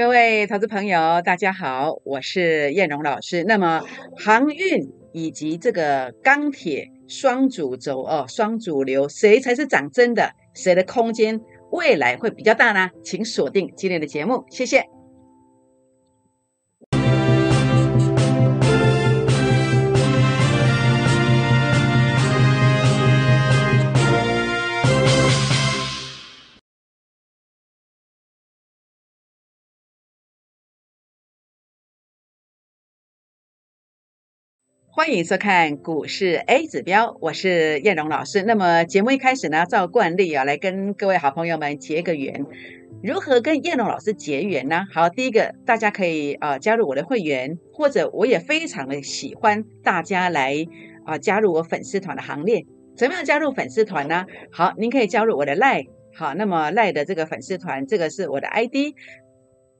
各位投资朋友，大家好，我是燕荣老师。那么航运以及这个钢铁双主轴哦，双主流，谁才是涨真的？谁的空间未来会比较大呢？请锁定今天的节目，谢谢。欢迎收看股市 A 指标，我是燕荣老师。那么节目一开始呢，照惯例啊，来跟各位好朋友们结个缘。如何跟燕荣老师结缘呢？好，第一个，大家可以啊加入我的会员，或者我也非常的喜欢大家来啊加入我粉丝团的行列。怎么样加入粉丝团呢？好，您可以加入我的赖，好，那么赖的这个粉丝团，这个是我的 ID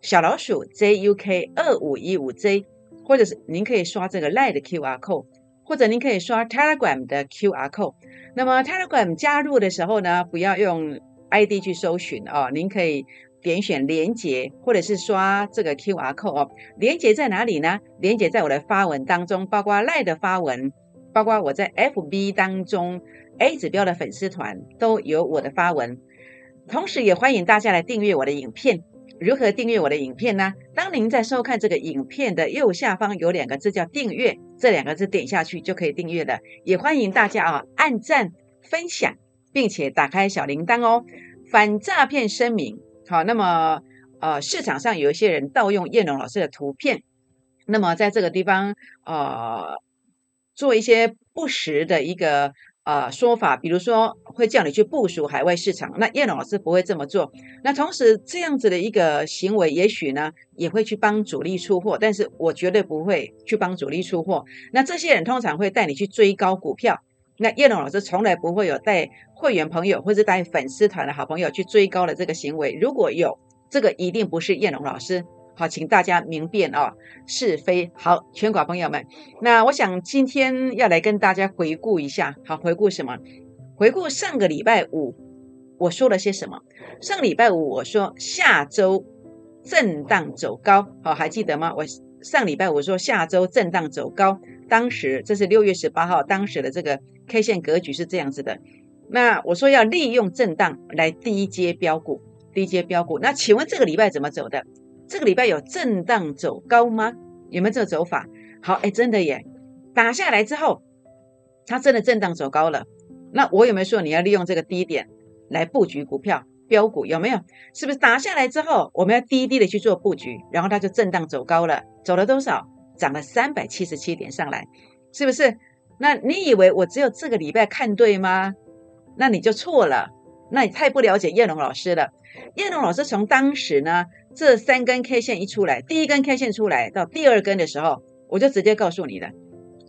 小老鼠 JUK 二五一五 J。或者是您可以刷这个 Line 的 QR code，或者您可以刷 Telegram 的 QR code。那么 Telegram 加入的时候呢，不要用 ID 去搜寻哦，您可以点选连接，或者是刷这个 QR code 哦。连接在哪里呢？连接在我的发文当中，包括 Line 的发文，包括我在 FB 当中 A 指标的粉丝团都有我的发文。同时也欢迎大家来订阅我的影片。如何订阅我的影片呢？当您在收看这个影片的右下方有两个字叫订阅，这两个字点下去就可以订阅了。也欢迎大家啊按赞、分享，并且打开小铃铛哦。反诈骗声明，好，那么呃市场上有一些人盗用叶龙老师的图片，那么在这个地方呃做一些不实的一个。呃，说法，比如说会叫你去部署海外市场，那叶老师不会这么做。那同时这样子的一个行为，也许呢也会去帮主力出货，但是我绝对不会去帮主力出货。那这些人通常会带你去追高股票，那叶龙老师从来不会有带会员朋友或者带粉丝团的好朋友去追高的这个行为。如果有，这个一定不是叶龙老师。好，请大家明辨哦是非。好，全国朋友们，那我想今天要来跟大家回顾一下。好，回顾什么？回顾上个礼拜五我说了些什么？上礼拜五我说下周震荡走高。好，还记得吗？我上礼拜五说下周震荡走高，当时这是六月十八号，当时的这个 K 线格局是这样子的。那我说要利用震荡来低阶标股，低阶标股。那请问这个礼拜怎么走的？这个礼拜有震荡走高吗？有没有这个走法？好，哎，真的耶！打下来之后，它真的震荡走高了。那我有没有说你要利用这个低点来布局股票标股？有没有？是不是打下来之后，我们要低低的去做布局，然后它就震荡走高了？走了多少？涨了三百七十七点上来，是不是？那你以为我只有这个礼拜看对吗？那你就错了。那你太不了解叶龙老师了。叶龙老师从当时呢。这三根 K 线一出来，第一根 K 线出来到第二根的时候，我就直接告诉你了，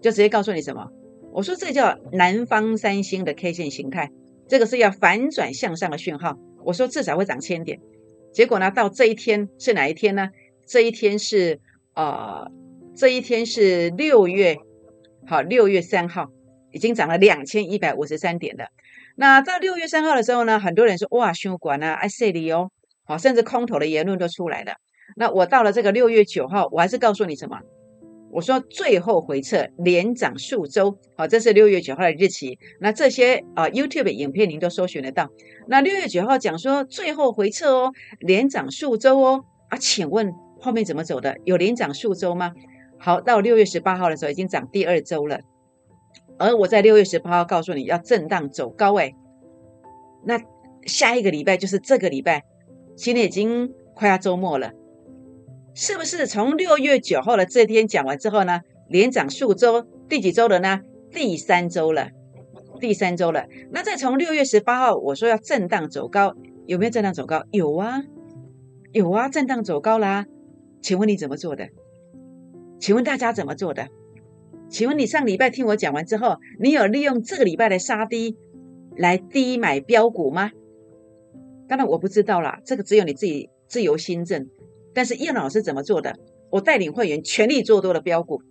就直接告诉你什么？我说这叫南方三星的 K 线形态，这个是要反转向上的讯号。我说至少会涨千点。结果呢，到这一天是哪一天呢？这一天是呃，这一天是六月，好，六月三号已经涨了两千一百五十三点了。那到六月三号的时候呢，很多人说哇，修管啊，I say 你哦。好，甚至空头的言论都出来了。那我到了这个六月九号，我还是告诉你什么？我说最后回撤连涨数周。好，这是六月九号的日期。那这些啊 YouTube 影片您都搜寻得到。那六月九号讲说最后回撤哦，连涨数周哦。啊，请问后面怎么走的？有连涨数周吗？好，到六月十八号的时候已经涨第二周了。而我在六月十八号告诉你要震荡走高哎。那下一个礼拜就是这个礼拜。今天已经快要周末了，是不是？从六月九号的这天讲完之后呢，连涨数周，第几周了呢？第三周了，第三周了。那再从六月十八号，我说要震荡走高，有没有震荡走高？有啊，有啊，震荡走高啦。请问你怎么做的？请问大家怎么做的？请问你上礼拜听我讲完之后，你有利用这个礼拜的杀低来低买标股吗？当然我不知道啦，这个只有你自己自由心证。但是叶老师怎么做的？我带领会员全力做多的标股，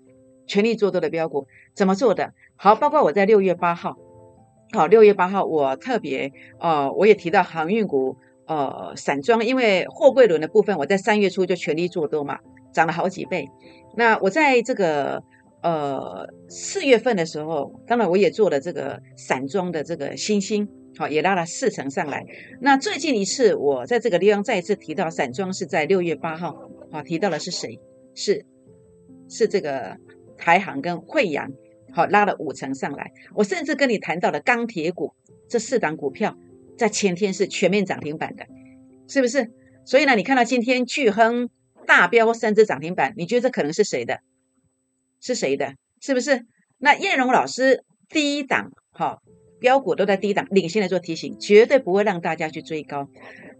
全力做多的标股怎么做的？好，包括我在六月八号，好，六月八号我特别呃，我也提到航运股呃散装，因为货柜轮的部分，我在三月初就全力做多嘛，涨了好几倍。那我在这个呃四月份的时候，当然我也做了这个散装的这个新兴，好也拉了四成上来。那最近一次我在这个地方再一次提到散装是在六月八号，好提到的是谁？是是这个台航跟惠阳。好，拉了五成上来。我甚至跟你谈到了钢铁股这四档股票，在前天是全面涨停板的，是不是？所以呢，你看到今天巨亨大标三只涨停板，你觉得这可能是谁的？是谁的？是不是？那燕荣老师第一档好标股都在低档，领先来做提醒，绝对不会让大家去追高。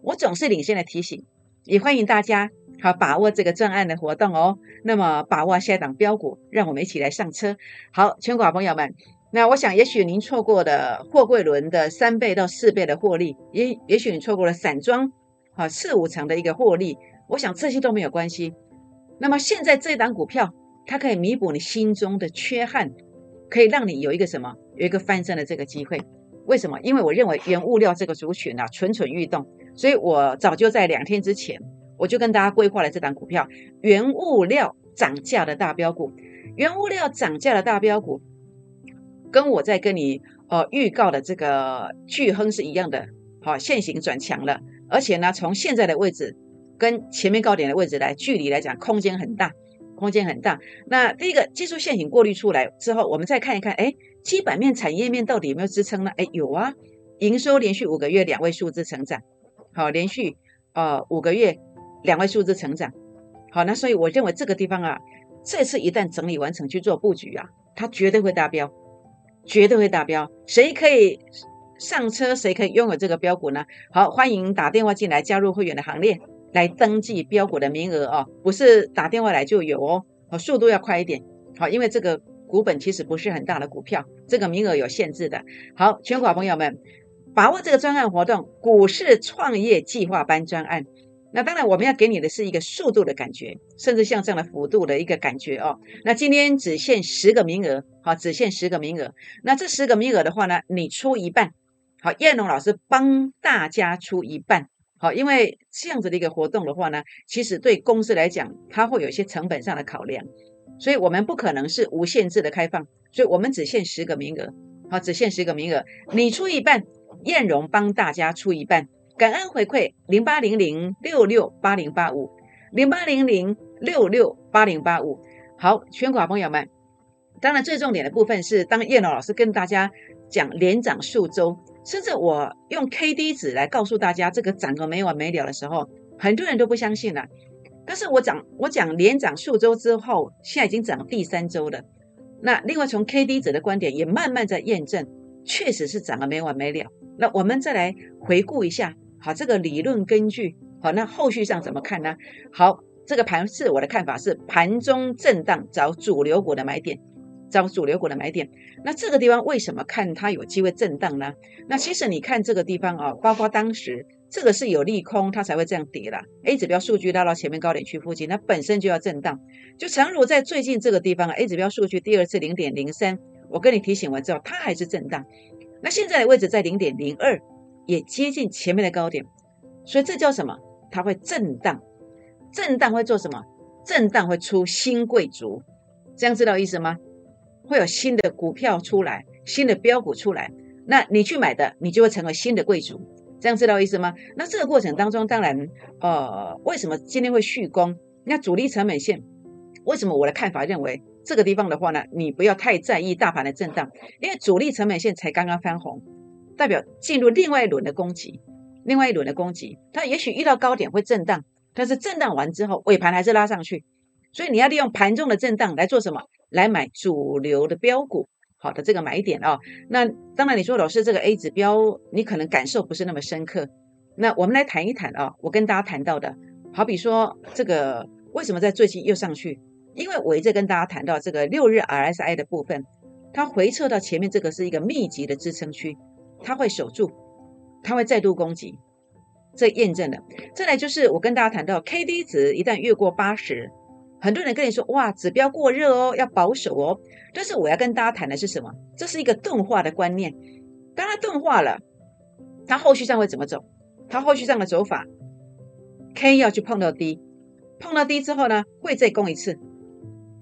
我总是领先的提醒，也欢迎大家。好，把握这个专案的活动哦。那么，把握下一档标股，让我们一起来上车。好，全国好朋友们，那我想，也许您错过的货柜轮的三倍到四倍的获利，也也许你错过了散装好四五成的一个获利，我想这些都没有关系。那么现在这档股票，它可以弥补你心中的缺憾，可以让你有一个什么，有一个翻身的这个机会。为什么？因为我认为原物料这个族群啊蠢蠢欲动，所以我早就在两天之前。我就跟大家规划了这档股票，原物料涨价的大标股，原物料涨价的大标股，跟我在跟你呃预告的这个巨亨是一样的，好，现行转强了，而且呢，从现在的位置跟前面高点的位置来距离来讲，空间很大，空间很大。那第一个技术线型过滤出来之后，我们再看一看，哎，基本面、产业面到底有没有支撑呢？哎，有啊，营收连续五个月两位数字成长，好，连续呃五个月。两位数字成长，好，那所以我认为这个地方啊，这次一旦整理完成去做布局啊，它绝对会达标，绝对会达标。谁可以上车？谁可以拥有这个标股呢？好，欢迎打电话进来加入会员的行列，来登记标股的名额哦，不是打电话来就有哦，好，速度要快一点，好，因为这个股本其实不是很大的股票，这个名额有限制的。好，全国朋友们，把握这个专案活动，股市创业计划班专案。那当然，我们要给你的是一个速度的感觉，甚至像这样的幅度的一个感觉哦。那今天只限十个名额，好，只限十个名额。那这十个名额的话呢，你出一半，好，燕龙老师帮大家出一半，好，因为这样子的一个活动的话呢，其实对公司来讲，它会有一些成本上的考量，所以我们不可能是无限制的开放，所以我们只限十个名额，好，只限十个名额，你出一半，燕荣帮大家出一半。感恩回馈零八零零六六八零八五零八零零六六八零八五，好，全国朋友们，当然最重点的部分是，当叶老老师跟大家讲连涨数周，甚至我用 K D 值来告诉大家这个涨个没完没了的时候，很多人都不相信了。但是我讲我讲连涨数周之后，现在已经涨第三周了。那另外从 K D 值的观点也慢慢在验证，确实是涨个没完没了。那我们再来回顾一下。好，这个理论根据好，那后续上怎么看呢？好，这个盘是我的看法是盘中震荡找主流股的买点，找主流股的买点。那这个地方为什么看它有机会震荡呢？那其实你看这个地方啊，包括当时这个是有利空，它才会这样跌的。A 指标数据拉到前面高点区附近，那本身就要震荡。就诚如在最近这个地方，A 指标数据第二次零点零三，我跟你提醒完之后，它还是震荡。那现在的位置在零点零二。也接近前面的高点，所以这叫什么？它会震荡，震荡会做什么？震荡会出新贵族，这样知道意思吗？会有新的股票出来，新的标股出来，那你去买的，你就会成为新的贵族，这样知道意思吗？那这个过程当中，当然，呃，为什么今天会续攻？那主力成本线，为什么我的看法认为这个地方的话呢？你不要太在意大盘的震荡，因为主力成本线才刚刚翻红。代表进入另外一轮的攻击，另外一轮的攻击，它也许遇到高点会震荡，但是震荡完之后尾盘还是拉上去，所以你要利用盘中的震荡来做什么？来买主流的标股，好的这个买点啊。那当然你说老师这个 A 指标你可能感受不是那么深刻，那我们来谈一谈啊。我跟大家谈到的，好比说这个为什么在最近又上去？因为我一直跟大家谈到这个六日 RSI 的部分，它回撤到前面这个是一个密集的支撑区。它会守住，它会再度攻击，这验证了。再来就是我跟大家谈到，K D 值一旦越过八十，很多人跟你说哇，指标过热哦，要保守哦。但是我要跟大家谈的是什么？这是一个钝化的观念。当它钝化了，它后续上会怎么走？它后续上的走法，K 要去碰到 D，碰到 D 之后呢，会再攻一次，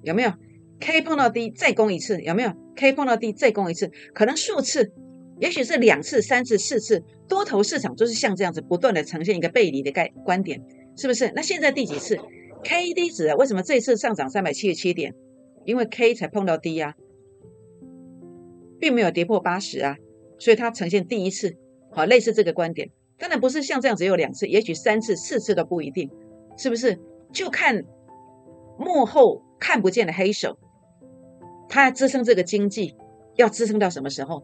有没有？K 碰到 D 再攻一次，有没有？K 碰到 D 再攻一次，可能数次，也许是两次、三次、四次，多头市场就是像这样子不断的呈现一个背离的概观点，是不是？那现在第几次？K D 值为什么这一次上涨三百七十七点？因为 K 才碰到 D 呀，并没有跌破八十啊，所以它呈现第一次，好，类似这个观点。当然不是像这样只有两次，也许三次、四次都不一定，是不是？就看幕后看不见的黑手，他要支撑这个经济，要支撑到什么时候？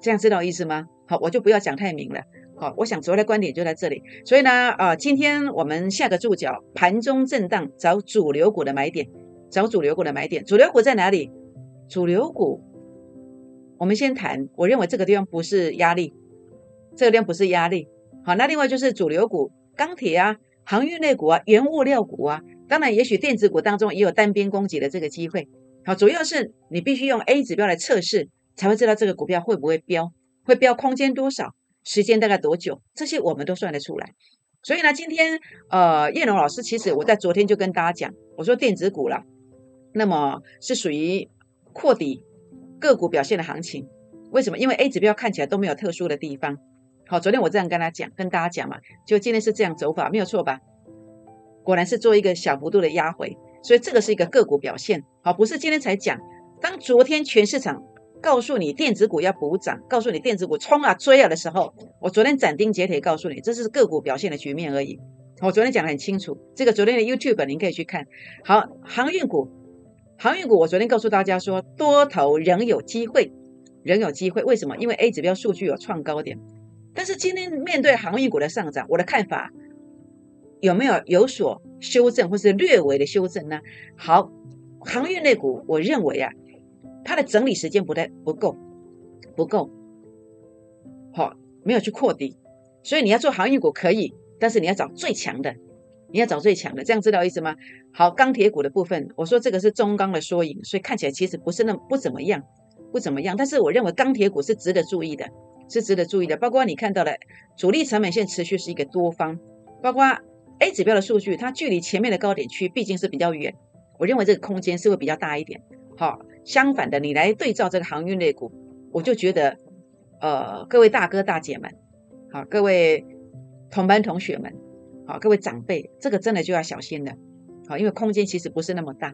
这样知道意思吗？好，我就不要讲太明了。好，我想主要的观点就在这里。所以呢，啊，今天我们下个注脚，盘中震荡找主流股的买点。找主流股的买点，主流股在哪里？主流股，我们先谈。我认为这个地方不是压力，这个地方不是压力。好，那另外就是主流股，钢铁啊、航运类股啊、原物料股啊，当然也许电子股当中也有单边攻击的这个机会。好，主要是你必须用 A 指标来测试，才会知道这个股票会不会飙，会飙空间多少，时间大概多久，这些我们都算得出来。所以呢，今天呃，叶龙老师其实我在昨天就跟大家讲，我说电子股了。那么是属于扩底个股表现的行情，为什么？因为 A 指标看起来都没有特殊的地方。好，昨天我这样跟他讲，跟大家讲嘛，就今天是这样走法，没有错吧？果然是做一个小幅度的压回，所以这个是一个个股表现。好，不是今天才讲，当昨天全市场告诉你电子股要补涨，告诉你电子股冲啊追啊的时候，我昨天斩钉截铁告诉你，这是个股表现的局面而已。我昨天讲的很清楚，这个昨天的 YouTube 您可以去看。好，航运股。航运股，我昨天告诉大家说，多头仍有机会，仍有机会。为什么？因为 A 指标数据有创高点。但是今天面对航运股的上涨，我的看法有没有有所修正，或是略微的修正呢？好，航运类股，我认为啊，它的整理时间不太不够，不够。好，没有去扩底，所以你要做航运股可以，但是你要找最强的。你要找最强的，这样知道意思吗？好，钢铁股的部分，我说这个是中钢的缩影，所以看起来其实不是那么不怎么样，不怎么样。但是我认为钢铁股是值得注意的，是值得注意的。包括你看到的主力成本线持续是一个多方，包括 A 指标的数据，它距离前面的高点区毕竟是比较远，我认为这个空间是会比较大一点。好，相反的，你来对照这个航运类股，我就觉得，呃，各位大哥大姐们，好，各位同班同学们。好，各位长辈，这个真的就要小心了。好，因为空间其实不是那么大。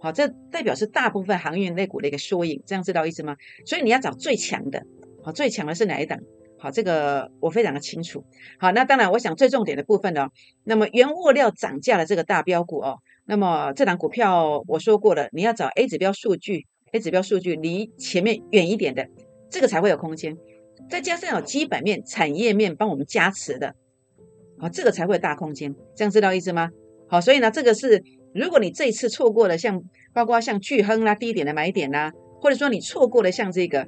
好，这代表是大部分航运类股的一个缩影，这样知道意思吗？所以你要找最强的。好，最强的是哪一档？好，这个我非常的清楚。好，那当然，我想最重点的部分呢，那么原物料涨价的这个大标股哦，那么这档股票我说过了，你要找 A 指标数据，A 指标数据离前面远一点的，这个才会有空间。再加上有基本面、产业面帮我们加持的。好，这个才会大空间，这样知道意思吗？好，所以呢，这个是如果你这一次错过了，像包括像巨亨啦、低点的买点啦，或者说你错过了像这个，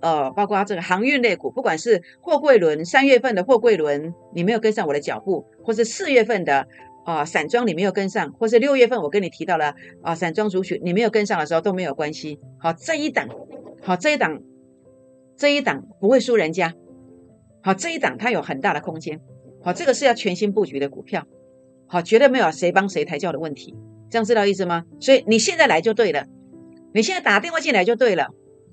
呃，包括这个航运类股，不管是货柜轮三月份的货柜轮，你没有跟上我的脚步，或是四月份的啊散装你没有跟上，或是六月份我跟你提到了啊散装族群你没有跟上的时候都没有关系。好，这一档，好这一档，这一档不会输人家。好，这一档它有很大的空间。好，这个是要全新布局的股票，好，绝对没有谁帮谁抬轿的问题，这样知道意思吗？所以你现在来就对了，你现在打电话进来就对了，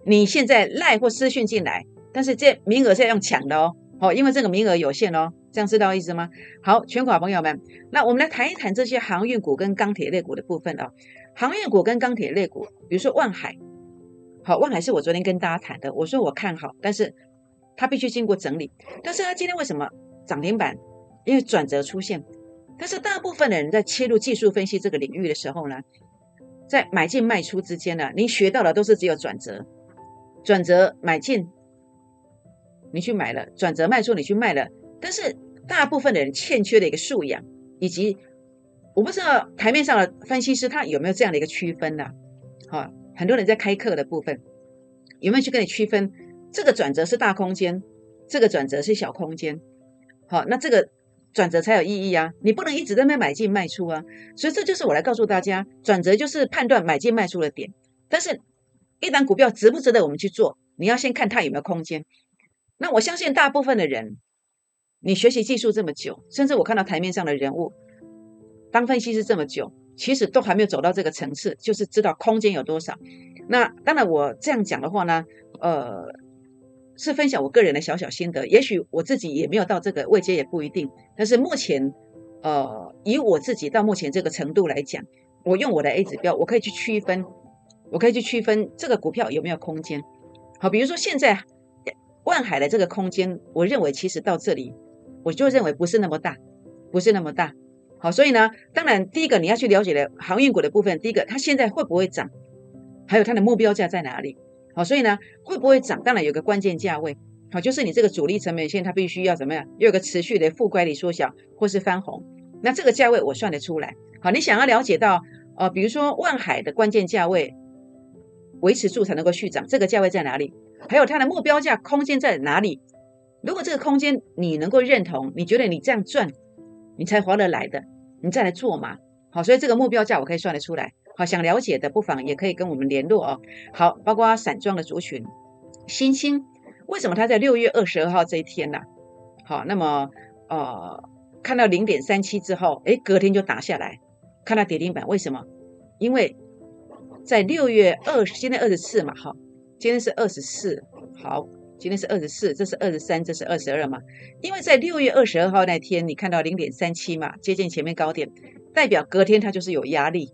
你现在赖或私讯进来，但是这名额是要用抢的哦，好，因为这个名额有限哦，这样知道意思吗？好，全国朋友们，那我们来谈一谈这些航运股跟钢铁类股的部分啊，航运股跟钢铁类股，比如说万海，好，万海是我昨天跟大家谈的，我说我看好，但是它必须经过整理，但是它今天为什么？涨停板，因为转折出现，但是大部分的人在切入技术分析这个领域的时候呢，在买进卖出之间呢，你学到的都是只有转折，转折买进，你去买了，转折卖出你去卖了，但是大部分的人欠缺的一个素养，以及我不知道台面上的分析师他有没有这样的一个区分呢？好，很多人在开课的部分有没有去跟你区分，这个转折是大空间，这个转折是小空间？好，那这个转折才有意义啊！你不能一直在那买进卖出啊！所以这就是我来告诉大家，转折就是判断买进卖出的点。但是，一档股票值不值得我们去做，你要先看它有没有空间。那我相信大部分的人你学习技术这么久，甚至我看到台面上的人物当分析师这么久，其实都还没有走到这个层次，就是知道空间有多少。那当然，我这样讲的话呢，呃，是分享我个人的小小心得。也许我自己也没有到这个位阶，也不一定。但是目前，呃，以我自己到目前这个程度来讲，我用我的 A 指标，我可以去区分，我可以去区分这个股票有没有空间。好，比如说现在万海的这个空间，我认为其实到这里，我就认为不是那么大，不是那么大。好，所以呢，当然第一个你要去了解的航运股的部分，第一个它现在会不会涨，还有它的目标价在哪里？好，所以呢，会不会涨？当然有个关键价位，好，就是你这个主力成本线它必须要怎么样，要有个持续的负乖离缩小或是翻红，那这个价位我算得出来。好，你想要了解到，呃，比如说万海的关键价位。维持住才能够续涨，这个价位在哪里？还有它的目标价空间在哪里？如果这个空间你能够认同，你觉得你这样赚，你才划得来的，你再来做嘛。好，所以这个目标价我可以算得出来。好，想了解的不妨也可以跟我们联络哦。好，包括散装的族群，新兴为什么它在六月二十二号这一天呢？好，那么呃，看到零点三七之后，哎，隔天就打下来，看到跌停板，为什么？因为。在六月二十，今天二十四嘛，好，今天是二十四，好，今天是二十四，这是二十三，这是二十二嘛？因为在六月二十二号那天，你看到零点三七嘛，接近前面高点，代表隔天它就是有压力，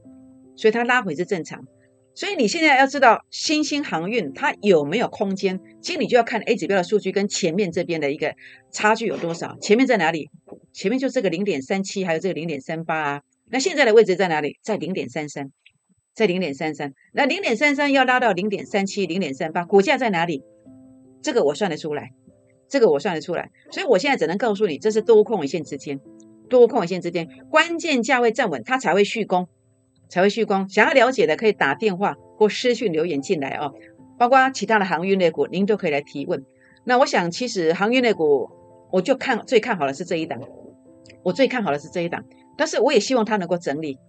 所以它拉回是正常。所以你现在要知道新兴航运它有没有空间，其实你就要看 A 指标的数据跟前面这边的一个差距有多少。前面在哪里？前面就这个零点三七，还有这个零点三八啊。那现在的位置在哪里？在零点三三。在零点三三，那零点三三要拉到零点三七、零点三八，股价在哪里？这个我算得出来，这个我算得出来。所以我现在只能告诉你，这是多空一线之间，多空一线之间，关键价位站稳，它才会续攻，才会续攻。想要了解的可以打电话或私讯留言进来哦，包括其他的航运类股，您都可以来提问。那我想，其实航运类股，我就看最看好的是这一档，我最看好的是这一档，但是我也希望它能够整理。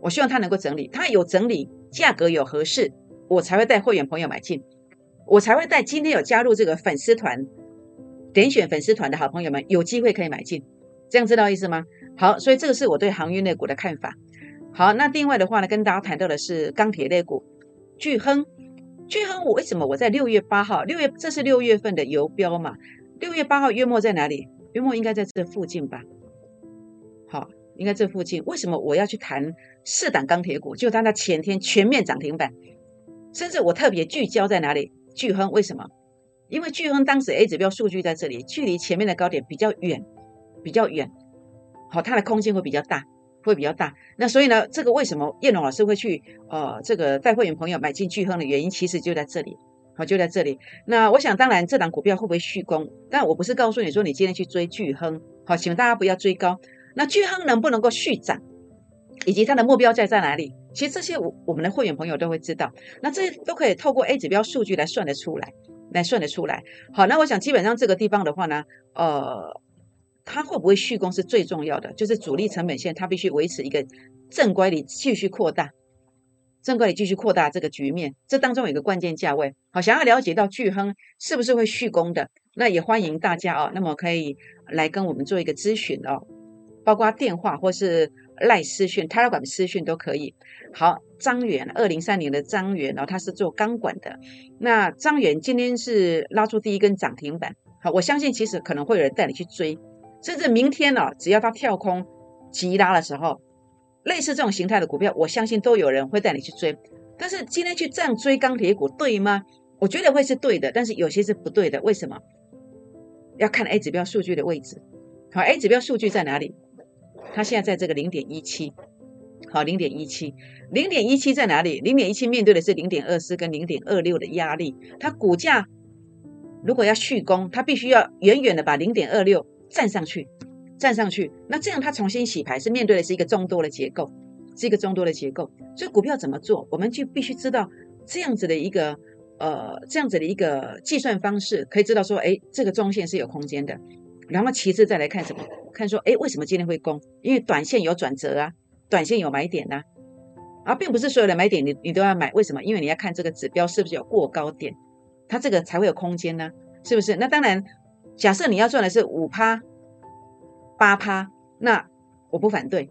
我希望它能够整理，它有整理，价格有合适，我才会带会员朋友买进，我才会带今天有加入这个粉丝团，点选粉丝团的好朋友们有机会可以买进，这样知道意思吗？好，所以这个是我对航运类股的看法。好，那另外的话呢，跟大家谈到的是钢铁类股，巨亨，巨亨，我为什么我在六月八号，六月这是六月份的游标嘛？六月八号月末在哪里？月末应该在这附近吧？好。应该这附近，为什么我要去谈四档钢铁股？就它那前天全面涨停板，甚至我特别聚焦在哪里？巨亨为什么？因为巨亨当时 A 指标数据在这里，距离前面的高点比较远，比较远，好，它的空间会比较大，会比较大。那所以呢，这个为什么叶龙老师会去呃这个带会员朋友买进巨亨的原因，其实就在这里，好，就在这里。那我想，当然这档股票会不会续攻？但我不是告诉你说你今天去追巨亨，好，请大家不要追高。那巨亨能不能够续涨，以及它的目标在在哪里？其实这些我我们的会员朋友都会知道。那这些都可以透过 A 指标数据来算得出来，来算得出来。好，那我想基本上这个地方的话呢，呃，它会不会续攻是最重要的，就是主力成本线它必须维持一个正规里继续扩大，正规里继续扩大这个局面。这当中有一个关键价位。好，想要了解到巨亨是不是会续攻的，那也欢迎大家哦，那么可以来跟我们做一个咨询哦。包括电话或是赖私讯、泰拉管私讯都可以。好，张元，二零三年的张元，然后他是做钢管的。那张元今天是拉出第一根涨停板。好，我相信其实可能会有人带你去追，甚至明天呢，只要他跳空急拉的时候，类似这种形态的股票，我相信都有人会带你去追。但是今天去这样追钢铁股对吗？我觉得会是对的，但是有些是不对的。为什么？要看 A 指标数据的位置。好，A 指标数据在哪里？它现在在这个零点一七，好，零点一七，零点一七在哪里？零点一七面对的是零点二四跟零点二六的压力。它股价如果要续攻，它必须要远远的把零点二六站上去，站上去。那这样它重新洗牌是面对的是一个中多的结构，是一个中多的结构。所以股票怎么做，我们就必须知道这样子的一个呃这样子的一个计算方式，可以知道说，哎，这个中线是有空间的。然后其次再来看什么？看说，哎，为什么今天会攻？因为短线有转折啊，短线有买点呐，而并不是所有的买点你你都要买。为什么？因为你要看这个指标是不是有过高点，它这个才会有空间呢？是不是？那当然，假设你要赚的是五趴、八趴，那我不反对。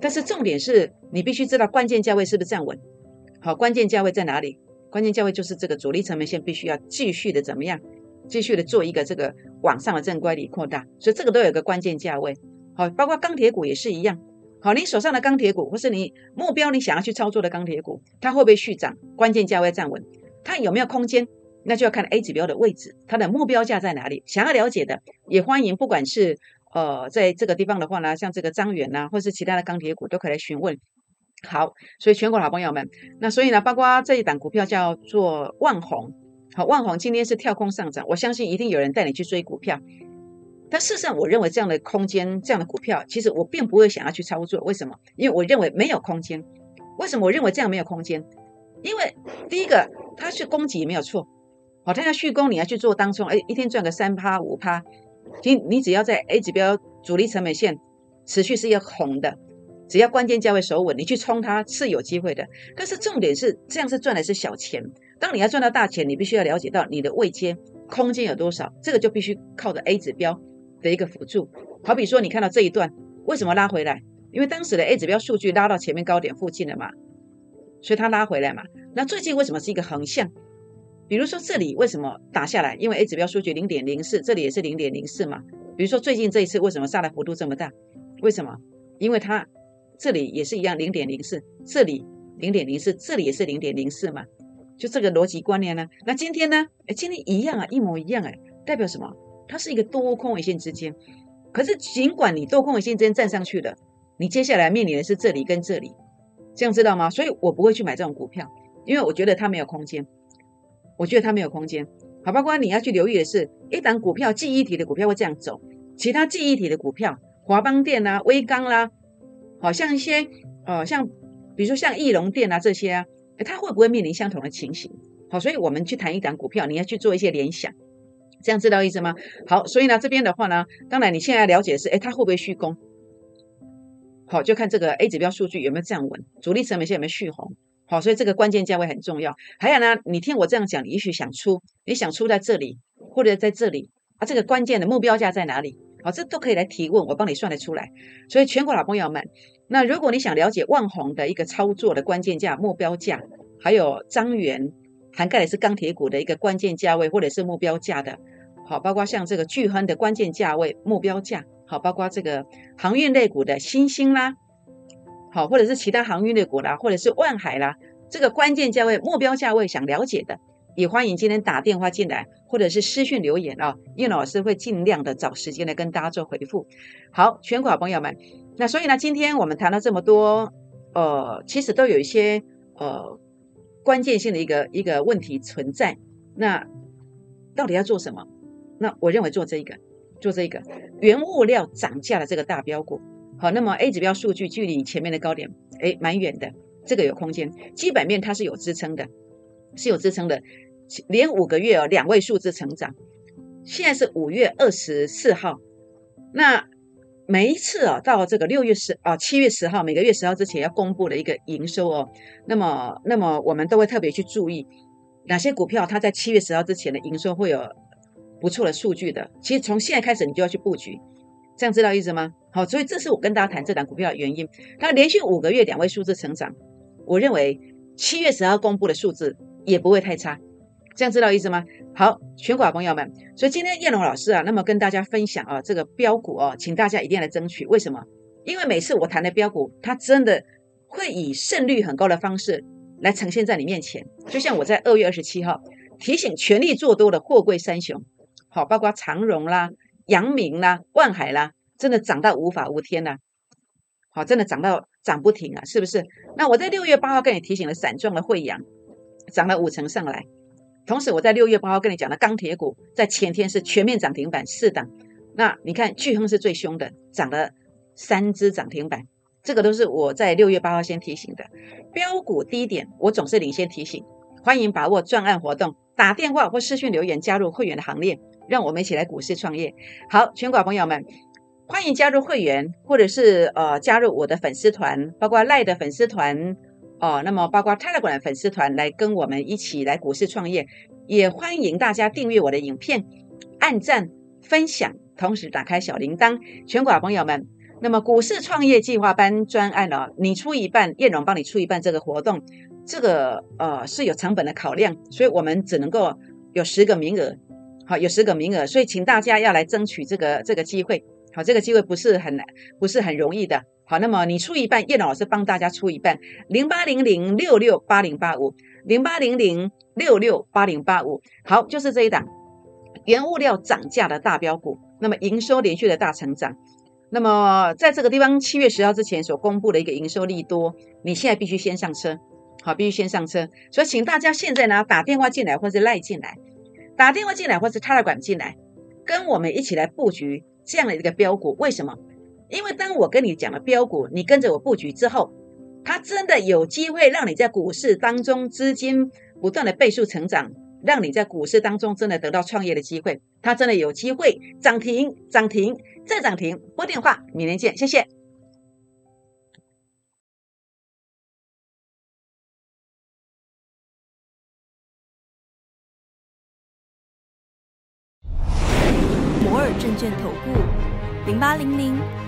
但是重点是你必须知道关键价位是不是站稳。好，关键价位在哪里？关键价位就是这个主力成本线必须要继续的怎么样？继续的做一个这个往上的正乖离扩大，所以这个都有个关键价位。好，包括钢铁股也是一样。好，你手上的钢铁股，或是你目标你想要去操作的钢铁股，它会不会续涨？关键价位站稳，它有没有空间？那就要看 A 指标的位置，它的目标价在哪里？想要了解的，也欢迎，不管是呃在这个地方的话呢，像这个张远呐，或是其他的钢铁股，都可以来询问。好，所以全国老朋友们，那所以呢，包括这一档股票叫做万红。好，万红今天是跳空上涨，我相信一定有人带你去追股票。但事实上，我认为这样的空间，这样的股票，其实我并不会想要去操作。为什么？因为我认为没有空间。为什么我认为这样没有空间？因为第一个，它是供给没有错。好，它要续攻，你要去做当中，哎，一天赚个三趴五趴，你你只要在 A 指标主力成本线持续是一个红的，只要关键价位守稳，你去冲它是有机会的。但是重点是，这样是赚的是小钱。当你要赚到大钱，你必须要了解到你的位阶空间有多少，这个就必须靠着 A 指标的一个辅助。好比说，你看到这一段为什么拉回来？因为当时的 A 指标数据拉到前面高点附近了嘛，所以它拉回来嘛。那最近为什么是一个横向？比如说这里为什么打下来？因为 A 指标数据零点零四，这里也是零点零四嘛。比如说最近这一次为什么下来幅度这么大？为什么？因为它这里也是一样零点零四，这里零点零四，这里也是零点零四嘛。就这个逻辑观念呢？那今天呢？哎，今天一样啊，一模一样哎，代表什么？它是一个多空尾线之间。可是尽管你多空尾线之间站上去了，你接下来面临的是这里跟这里，这样知道吗？所以我不会去买这种股票，因为我觉得它没有空间。我觉得它没有空间。好，包括你要去留意的是，一档股票记忆体的股票会这样走，其他记忆体的股票，华邦电啦、威刚啦，好像一些呃，像比如说像翼龙电啊这些啊。哎，它会不会面临相同的情形？好，所以我们去谈一档股票，你要去做一些联想，这样知道意思吗？好，所以呢，这边的话呢，当然你现在了解的是，哎，它会不会续攻？好，就看这个 A 指标数据有没有站稳，主力成本线有没有续红。好，所以这个关键价位很重要。还有呢，你听我这样讲，你也许想出，你想出在这里，或者在这里啊，这个关键的目标价在哪里？好，这都可以来提问，我帮你算得出来。所以全国老朋友们。那如果你想了解万宏的一个操作的关键价、目标价，还有张元涵盖的是钢铁股的一个关键价位或者是目标价的，好，包括像这个巨亨的关键价位、目标价，好，包括这个航运类股的新兴啦，好，或者是其他航运类股啦，或者是万海啦，这个关键价位、目标价位想了解的，也欢迎今天打电话进来，或者是私讯留言啊，叶老师会尽量的找时间来跟大家做回复。好，全国好朋友们。那所以呢，今天我们谈了这么多，呃，其实都有一些呃关键性的一个一个问题存在。那到底要做什么？那我认为做这一个，做这一个原物料涨价的这个大标股。好，那么 A 指标数据距离前面的高点，哎，蛮远的，这个有空间。基本面它是有支撑的，是有支撑的，连五个月哦两位数字成长。现在是五月二十四号，那。每一次啊，到这个六月十啊七月十号，每个月十号之前要公布的一个营收哦，那么那么我们都会特别去注意哪些股票它在七月十号之前的营收会有不错的数据的。其实从现在开始你就要去布局，这样知道意思吗？好，所以这是我跟大家谈这档股票的原因。它连续五个月两位数字成长，我认为七月十号公布的数字也不会太差。这样知道意思吗？好，全国朋友们，所以今天叶龙老师啊，那么跟大家分享啊，这个标股哦，请大家一定要来争取。为什么？因为每次我谈的标股，它真的会以胜率很高的方式来呈现在你面前。就像我在二月二十七号提醒全力做多的货柜三雄，好，包括长荣啦、阳明啦、万海啦，真的涨到无法无天呐，好，真的涨到涨不停啊，是不是？那我在六月八号跟你提醒了散装的汇阳，涨了五成上来。同时，我在六月八号跟你讲的钢铁股，在前天是全面涨停板四档。那你看巨亨是最凶的，涨了三只涨停板。这个都是我在六月八号先提醒的。标股低点，我总是领先提醒。欢迎把握专案活动，打电话或私讯留言加入会员的行列，让我们一起来股市创业。好，全国朋友们，欢迎加入会员，或者是呃加入我的粉丝团，包括赖的粉丝团。哦，那么包括泰勒管粉丝团来跟我们一起来股市创业，也欢迎大家订阅我的影片、按赞、分享，同时打开小铃铛。全国朋友们，那么股市创业计划班专案哦，你出一半，叶荣帮你出一半，这个活动，这个呃是有成本的考量，所以我们只能够有十个名额，好，有十个名额，所以请大家要来争取这个这个机会。好，这个机会不是很难，不是很容易的。好，那么你出一半，叶老师帮大家出一半，零八零零六六八零八五，零八零零六六八零八五。好，就是这一档原物料涨价的大标股，那么营收连续的大成长。那么在这个地方，七月十号之前所公布的一个营收利多，你现在必须先上车，好，必须先上车。所以请大家现在呢打电话进来，或是赖进来，打电话进来，或是插了管进来，跟我们一起来布局。这样的一个标股，为什么？因为当我跟你讲了标股，你跟着我布局之后，它真的有机会让你在股市当中资金不断的倍数成长，让你在股市当中真的得到创业的机会。它真的有机会涨停、涨停再涨停。拨电话，明天见，谢谢。摩尔证券投顾零八零零